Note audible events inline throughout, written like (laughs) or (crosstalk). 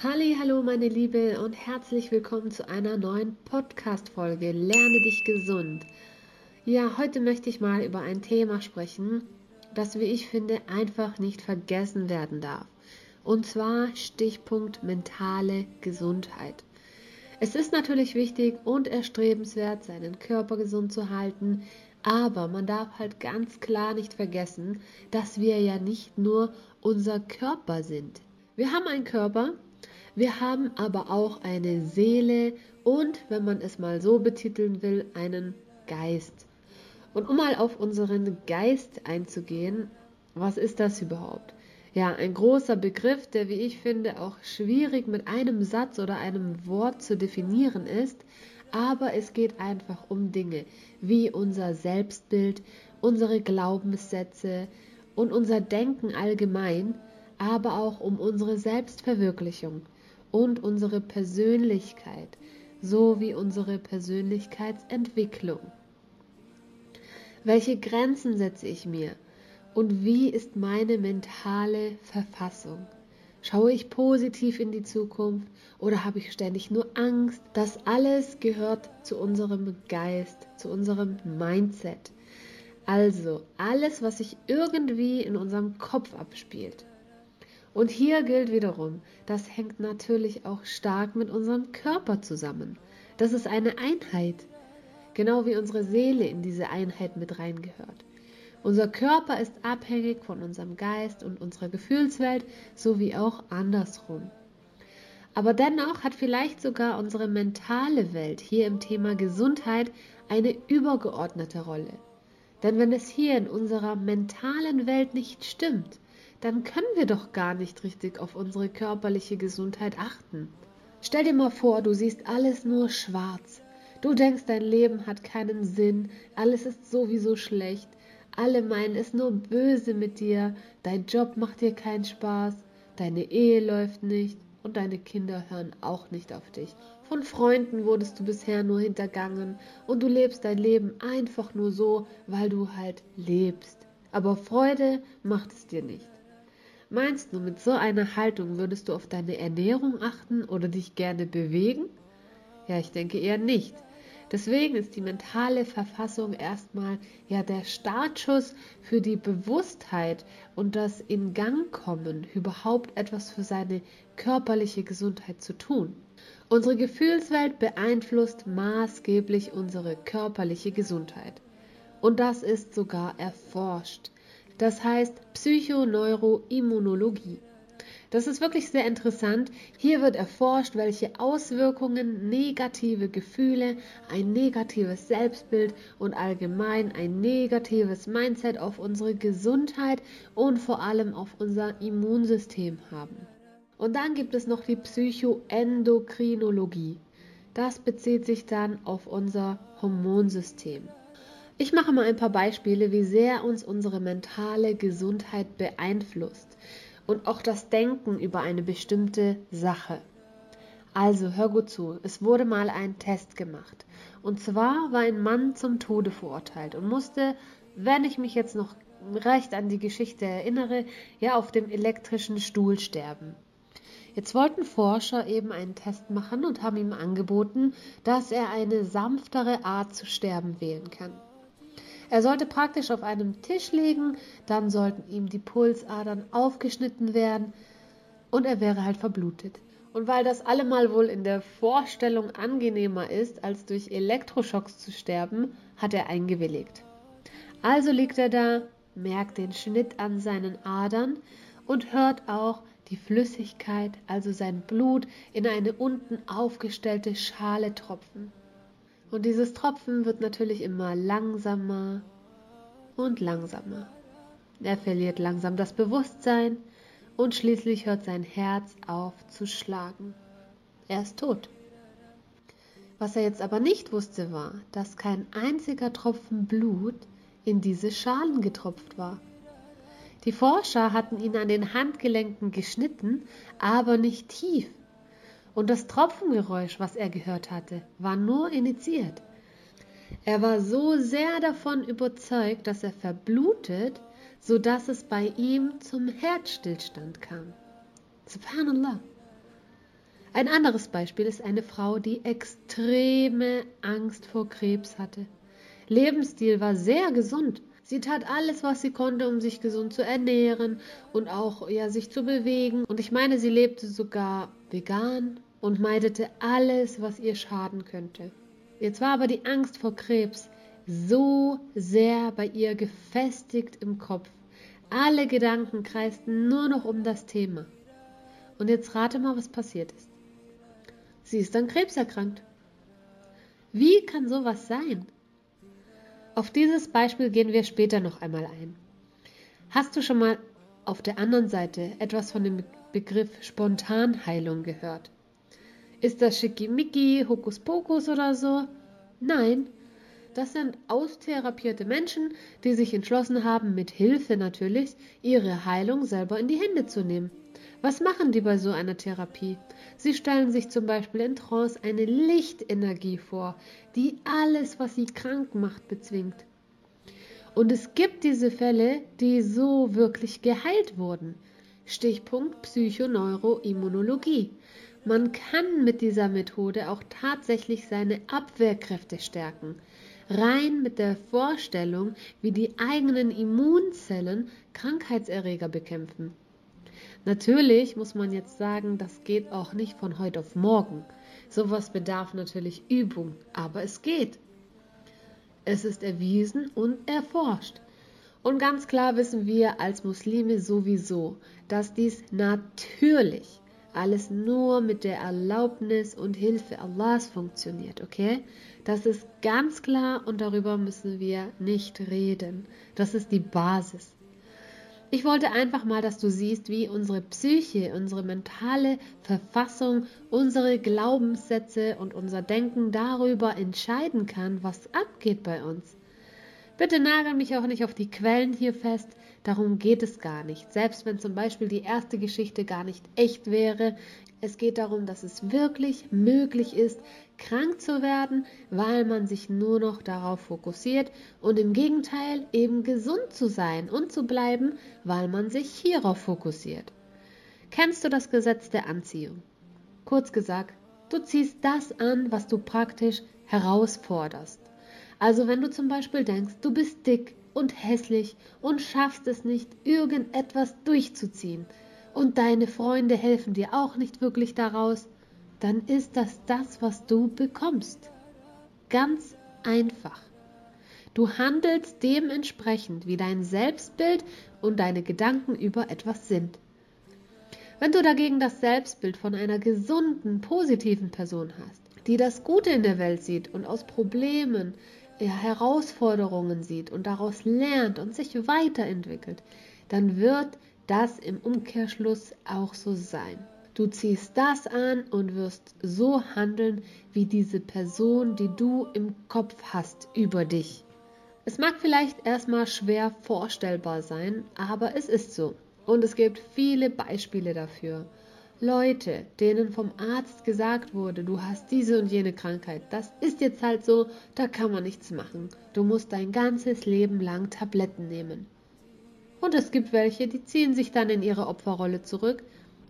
Halli, hallo meine Liebe und herzlich willkommen zu einer neuen Podcast Folge Lerne dich gesund. Ja, heute möchte ich mal über ein Thema sprechen, das wie ich finde einfach nicht vergessen werden darf. Und zwar Stichpunkt mentale Gesundheit. Es ist natürlich wichtig und erstrebenswert, seinen Körper gesund zu halten, aber man darf halt ganz klar nicht vergessen, dass wir ja nicht nur unser Körper sind. Wir haben einen Körper, wir haben aber auch eine Seele und, wenn man es mal so betiteln will, einen Geist. Und um mal auf unseren Geist einzugehen, was ist das überhaupt? Ja, ein großer Begriff, der, wie ich finde, auch schwierig mit einem Satz oder einem Wort zu definieren ist, aber es geht einfach um Dinge wie unser Selbstbild, unsere Glaubenssätze und unser Denken allgemein, aber auch um unsere Selbstverwirklichung und unsere Persönlichkeit sowie unsere Persönlichkeitsentwicklung. Welche Grenzen setze ich mir und wie ist meine mentale Verfassung? Schaue ich positiv in die Zukunft oder habe ich ständig nur Angst? Das alles gehört zu unserem Geist, zu unserem Mindset. Also alles, was sich irgendwie in unserem Kopf abspielt. Und hier gilt wiederum, das hängt natürlich auch stark mit unserem Körper zusammen. Das ist eine Einheit, genau wie unsere Seele in diese Einheit mit reingehört. Unser Körper ist abhängig von unserem Geist und unserer Gefühlswelt sowie auch andersrum. Aber dennoch hat vielleicht sogar unsere mentale Welt hier im Thema Gesundheit eine übergeordnete Rolle. Denn wenn es hier in unserer mentalen Welt nicht stimmt, dann können wir doch gar nicht richtig auf unsere körperliche Gesundheit achten. Stell dir mal vor, du siehst alles nur schwarz. Du denkst, dein Leben hat keinen Sinn, alles ist sowieso schlecht, alle meinen es nur böse mit dir, dein Job macht dir keinen Spaß, deine Ehe läuft nicht und deine Kinder hören auch nicht auf dich. Von Freunden wurdest du bisher nur hintergangen und du lebst dein Leben einfach nur so, weil du halt lebst. Aber Freude macht es dir nicht. Meinst du, mit so einer Haltung würdest du auf deine Ernährung achten oder dich gerne bewegen? Ja, ich denke eher nicht. Deswegen ist die mentale Verfassung erstmal ja der Startschuss für die Bewusstheit und das in Gang kommen, überhaupt etwas für seine körperliche Gesundheit zu tun. Unsere Gefühlswelt beeinflusst maßgeblich unsere körperliche Gesundheit. Und das ist sogar erforscht das heißt Psychoneuroimmunologie. Das ist wirklich sehr interessant. Hier wird erforscht, welche Auswirkungen negative Gefühle, ein negatives Selbstbild und allgemein ein negatives Mindset auf unsere Gesundheit und vor allem auf unser Immunsystem haben. Und dann gibt es noch die Psychoendokrinologie. Das bezieht sich dann auf unser Hormonsystem. Ich mache mal ein paar Beispiele, wie sehr uns unsere mentale Gesundheit beeinflusst und auch das Denken über eine bestimmte Sache. Also hör gut zu, es wurde mal ein Test gemacht. Und zwar war ein Mann zum Tode verurteilt und musste, wenn ich mich jetzt noch recht an die Geschichte erinnere, ja auf dem elektrischen Stuhl sterben. Jetzt wollten Forscher eben einen Test machen und haben ihm angeboten, dass er eine sanftere Art zu sterben wählen kann. Er sollte praktisch auf einem Tisch liegen, dann sollten ihm die Pulsadern aufgeschnitten werden und er wäre halt verblutet. Und weil das allemal wohl in der Vorstellung angenehmer ist, als durch Elektroschocks zu sterben, hat er eingewilligt. Also liegt er da, merkt den Schnitt an seinen Adern und hört auch die Flüssigkeit, also sein Blut, in eine unten aufgestellte Schale tropfen. Und dieses Tropfen wird natürlich immer langsamer und langsamer. Er verliert langsam das Bewusstsein und schließlich hört sein Herz auf zu schlagen. Er ist tot. Was er jetzt aber nicht wusste war, dass kein einziger Tropfen Blut in diese Schalen getropft war. Die Forscher hatten ihn an den Handgelenken geschnitten, aber nicht tief, und das Tropfengeräusch, was er gehört hatte, war nur initiiert. Er war so sehr davon überzeugt, dass er verblutet, so dass es bei ihm zum Herzstillstand kam. Subhanallah. Ein anderes Beispiel ist eine Frau, die extreme Angst vor Krebs hatte. Lebensstil war sehr gesund. Sie tat alles, was sie konnte, um sich gesund zu ernähren und auch ja, sich zu bewegen. Und ich meine, sie lebte sogar vegan und meidete alles, was ihr schaden könnte. Jetzt war aber die Angst vor Krebs so sehr bei ihr gefestigt im Kopf. Alle Gedanken kreisten nur noch um das Thema. Und jetzt rate mal, was passiert ist. Sie ist an Krebs erkrankt. Wie kann sowas sein? Auf dieses Beispiel gehen wir später noch einmal ein. Hast du schon mal auf der anderen Seite etwas von dem Begriff Spontanheilung gehört? Ist das Schickimicki, Hokuspokus oder so? Nein, das sind austherapierte Menschen, die sich entschlossen haben, mit Hilfe natürlich, ihre Heilung selber in die Hände zu nehmen. Was machen die bei so einer Therapie? Sie stellen sich zum Beispiel in Trance eine Lichtenergie vor, die alles, was sie krank macht, bezwingt. Und es gibt diese Fälle, die so wirklich geheilt wurden. Stichpunkt Psychoneuroimmunologie. Man kann mit dieser Methode auch tatsächlich seine Abwehrkräfte stärken rein mit der Vorstellung, wie die eigenen Immunzellen Krankheitserreger bekämpfen. Natürlich muss man jetzt sagen, das geht auch nicht von heute auf morgen. Sowas bedarf natürlich Übung, aber es geht. Es ist erwiesen und erforscht. Und ganz klar wissen wir als Muslime sowieso, dass dies natürlich alles nur mit der Erlaubnis und Hilfe Allahs funktioniert, okay? Das ist ganz klar und darüber müssen wir nicht reden. Das ist die Basis. Ich wollte einfach mal, dass du siehst, wie unsere Psyche, unsere mentale Verfassung, unsere Glaubenssätze und unser Denken darüber entscheiden kann, was abgeht bei uns. Bitte nagel mich auch nicht auf die Quellen hier fest, darum geht es gar nicht. Selbst wenn zum Beispiel die erste Geschichte gar nicht echt wäre, es geht darum, dass es wirklich möglich ist, krank zu werden, weil man sich nur noch darauf fokussiert und im Gegenteil eben gesund zu sein und zu bleiben, weil man sich hierauf fokussiert. Kennst du das Gesetz der Anziehung? Kurz gesagt, du ziehst das an, was du praktisch herausforderst. Also wenn du zum Beispiel denkst, du bist dick und hässlich und schaffst es nicht, irgendetwas durchzuziehen, und deine Freunde helfen dir auch nicht wirklich daraus, dann ist das das, was du bekommst. Ganz einfach. Du handelst dementsprechend, wie dein Selbstbild und deine Gedanken über etwas sind. Wenn du dagegen das Selbstbild von einer gesunden, positiven Person hast, die das Gute in der Welt sieht und aus Problemen Herausforderungen sieht und daraus lernt und sich weiterentwickelt, dann wird das im Umkehrschluss auch so sein. Du ziehst das an und wirst so handeln wie diese Person, die du im Kopf hast über dich. Es mag vielleicht erstmal schwer vorstellbar sein, aber es ist so. Und es gibt viele Beispiele dafür. Leute, denen vom Arzt gesagt wurde, du hast diese und jene Krankheit, das ist jetzt halt so, da kann man nichts machen. Du musst dein ganzes Leben lang Tabletten nehmen. Und es gibt welche, die ziehen sich dann in ihre Opferrolle zurück.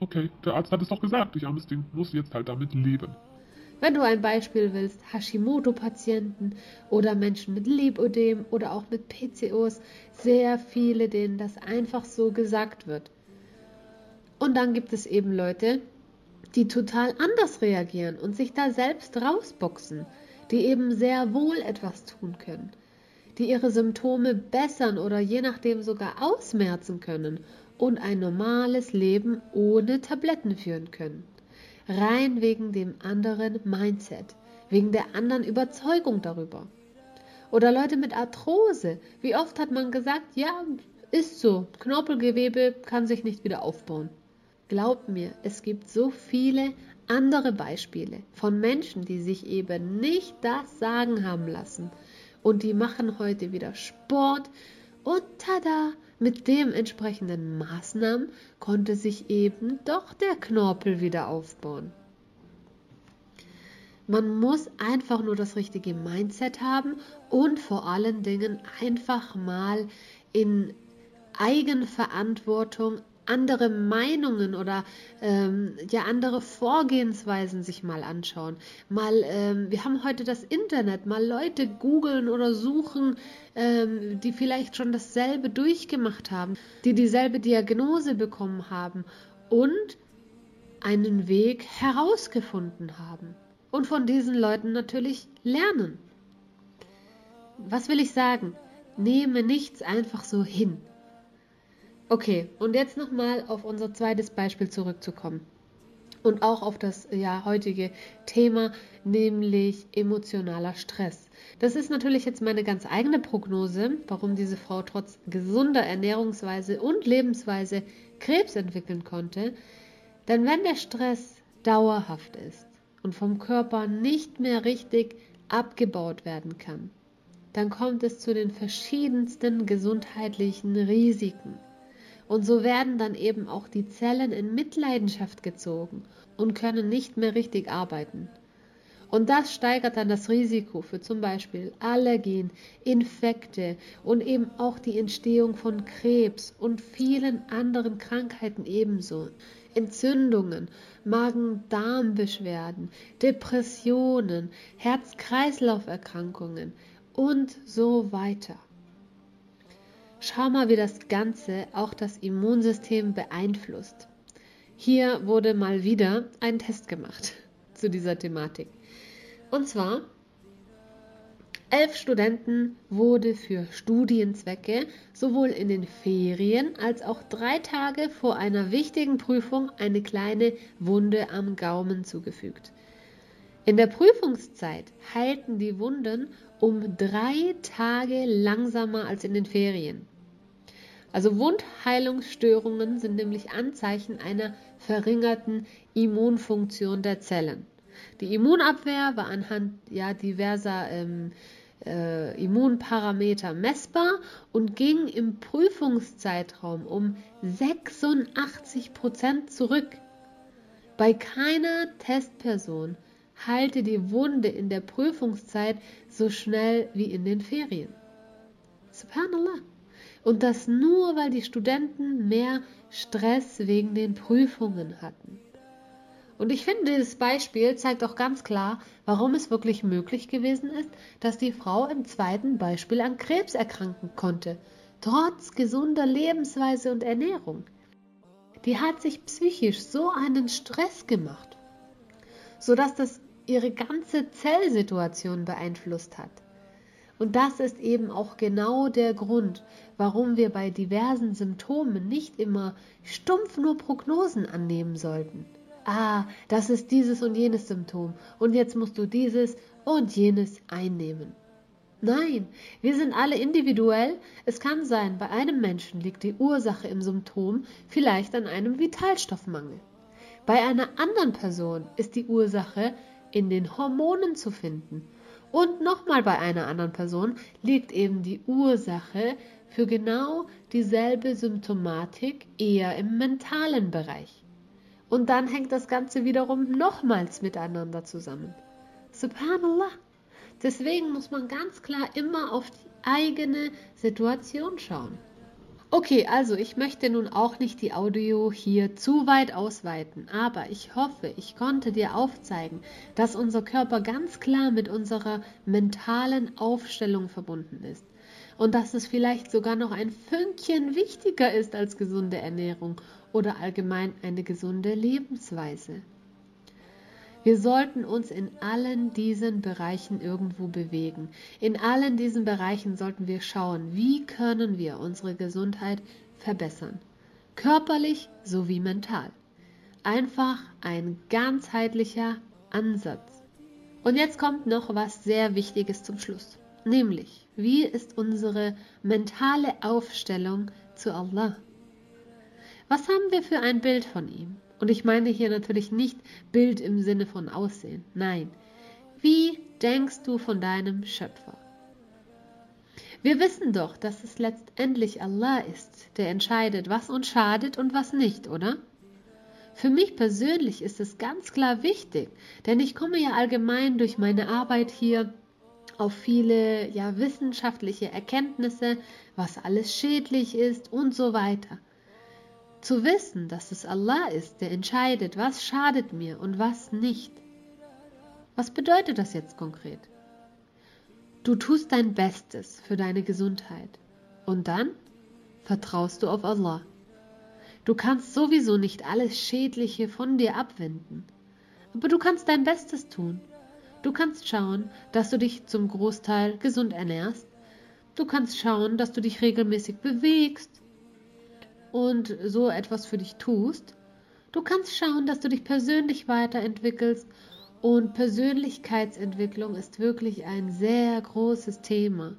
Okay, der Arzt hat es doch gesagt, ich armes Ding, muss jetzt halt damit leben. Wenn du ein Beispiel willst, Hashimoto-Patienten oder Menschen mit Lipödem oder auch mit PCOS, sehr viele, denen das einfach so gesagt wird. Und dann gibt es eben Leute, die total anders reagieren und sich da selbst rausboxen, die eben sehr wohl etwas tun können, die ihre Symptome bessern oder je nachdem sogar ausmerzen können und ein normales Leben ohne Tabletten führen können. Rein wegen dem anderen Mindset, wegen der anderen Überzeugung darüber. Oder Leute mit Arthrose. Wie oft hat man gesagt, ja, ist so, Knorpelgewebe kann sich nicht wieder aufbauen. Glaub mir, es gibt so viele andere Beispiele von Menschen, die sich eben nicht das sagen haben lassen. Und die machen heute wieder Sport und tada, mit dementsprechenden Maßnahmen konnte sich eben doch der Knorpel wieder aufbauen. Man muss einfach nur das richtige Mindset haben und vor allen Dingen einfach mal in Eigenverantwortung andere Meinungen oder ähm, ja andere Vorgehensweisen sich mal anschauen. Mal, ähm, wir haben heute das Internet, mal Leute googeln oder suchen, ähm, die vielleicht schon dasselbe durchgemacht haben, die dieselbe Diagnose bekommen haben und einen Weg herausgefunden haben. Und von diesen Leuten natürlich lernen. Was will ich sagen? Nehme nichts einfach so hin. Okay, und jetzt nochmal auf unser zweites Beispiel zurückzukommen. Und auch auf das ja, heutige Thema, nämlich emotionaler Stress. Das ist natürlich jetzt meine ganz eigene Prognose, warum diese Frau trotz gesunder Ernährungsweise und Lebensweise Krebs entwickeln konnte. Denn wenn der Stress dauerhaft ist und vom Körper nicht mehr richtig abgebaut werden kann, dann kommt es zu den verschiedensten gesundheitlichen Risiken. Und so werden dann eben auch die Zellen in Mitleidenschaft gezogen und können nicht mehr richtig arbeiten. Und das steigert dann das Risiko für zum Beispiel Allergien, Infekte und eben auch die Entstehung von Krebs und vielen anderen Krankheiten ebenso. Entzündungen, Magen-Darm-Beschwerden, Depressionen, Herz-Kreislauf-Erkrankungen und so weiter. Schau mal, wie das Ganze auch das Immunsystem beeinflusst. Hier wurde mal wieder ein Test gemacht (laughs) zu dieser Thematik. Und zwar, elf Studenten wurde für Studienzwecke sowohl in den Ferien als auch drei Tage vor einer wichtigen Prüfung eine kleine Wunde am Gaumen zugefügt. In der Prüfungszeit heilten die Wunden um drei Tage langsamer als in den Ferien. Also Wundheilungsstörungen sind nämlich Anzeichen einer verringerten Immunfunktion der Zellen. Die Immunabwehr war anhand ja, diverser ähm, äh, Immunparameter messbar und ging im Prüfungszeitraum um 86 Prozent zurück. Bei keiner Testperson heilte die Wunde in der Prüfungszeit so schnell wie in den Ferien. Subhanallah. Und das nur, weil die Studenten mehr Stress wegen den Prüfungen hatten. Und ich finde, dieses Beispiel zeigt auch ganz klar, warum es wirklich möglich gewesen ist, dass die Frau im zweiten Beispiel an Krebs erkranken konnte, trotz gesunder Lebensweise und Ernährung. Die hat sich psychisch so einen Stress gemacht, sodass das ihre ganze Zellsituation beeinflusst hat. Und das ist eben auch genau der Grund, warum wir bei diversen Symptomen nicht immer stumpf nur Prognosen annehmen sollten. Ah, das ist dieses und jenes Symptom und jetzt musst du dieses und jenes einnehmen. Nein, wir sind alle individuell. Es kann sein, bei einem Menschen liegt die Ursache im Symptom vielleicht an einem Vitalstoffmangel. Bei einer anderen Person ist die Ursache in den Hormonen zu finden und nochmal bei einer anderen Person liegt eben die Ursache für genau dieselbe Symptomatik eher im mentalen Bereich. Und dann hängt das Ganze wiederum nochmals miteinander zusammen. Subhanallah. Deswegen muss man ganz klar immer auf die eigene Situation schauen. Okay, also ich möchte nun auch nicht die Audio hier zu weit ausweiten, aber ich hoffe, ich konnte dir aufzeigen, dass unser Körper ganz klar mit unserer mentalen Aufstellung verbunden ist und dass es vielleicht sogar noch ein Fünkchen wichtiger ist als gesunde Ernährung oder allgemein eine gesunde Lebensweise. Wir sollten uns in allen diesen Bereichen irgendwo bewegen. In allen diesen Bereichen sollten wir schauen, wie können wir unsere Gesundheit verbessern. Körperlich sowie mental. Einfach ein ganzheitlicher Ansatz. Und jetzt kommt noch was sehr Wichtiges zum Schluss. Nämlich, wie ist unsere mentale Aufstellung zu Allah? Was haben wir für ein Bild von ihm? Und ich meine hier natürlich nicht Bild im Sinne von Aussehen. Nein. Wie denkst du von deinem Schöpfer? Wir wissen doch, dass es letztendlich Allah ist, der entscheidet, was uns schadet und was nicht, oder? Für mich persönlich ist es ganz klar wichtig, denn ich komme ja allgemein durch meine Arbeit hier auf viele ja wissenschaftliche Erkenntnisse, was alles schädlich ist und so weiter. Zu wissen, dass es Allah ist, der entscheidet, was schadet mir und was nicht. Was bedeutet das jetzt konkret? Du tust dein Bestes für deine Gesundheit und dann vertraust du auf Allah. Du kannst sowieso nicht alles Schädliche von dir abwenden, aber du kannst dein Bestes tun. Du kannst schauen, dass du dich zum Großteil gesund ernährst. Du kannst schauen, dass du dich regelmäßig bewegst und so etwas für dich tust. Du kannst schauen, dass du dich persönlich weiterentwickelst und Persönlichkeitsentwicklung ist wirklich ein sehr großes Thema.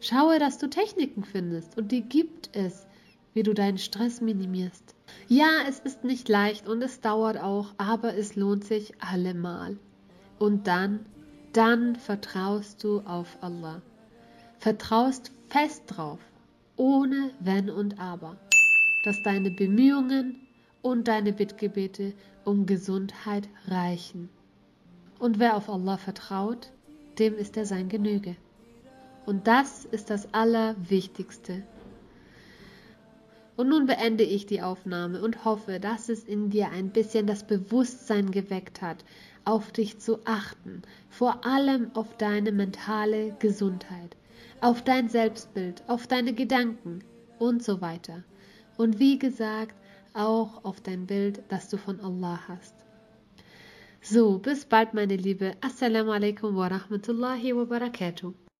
Schaue, dass du Techniken findest und die gibt es, wie du deinen Stress minimierst. Ja, es ist nicht leicht und es dauert auch, aber es lohnt sich allemal. Und dann, dann vertraust du auf Allah. Vertraust fest drauf, ohne Wenn und Aber dass deine Bemühungen und deine Bittgebete um Gesundheit reichen. Und wer auf Allah vertraut, dem ist er sein Genüge. Und das ist das Allerwichtigste. Und nun beende ich die Aufnahme und hoffe, dass es in dir ein bisschen das Bewusstsein geweckt hat, auf dich zu achten, vor allem auf deine mentale Gesundheit, auf dein Selbstbild, auf deine Gedanken und so weiter und wie gesagt auch auf dein Bild, das du von Allah hast. So, bis bald meine Liebe. Assalamu alaikum wa rahmatullahi wa barakatuh.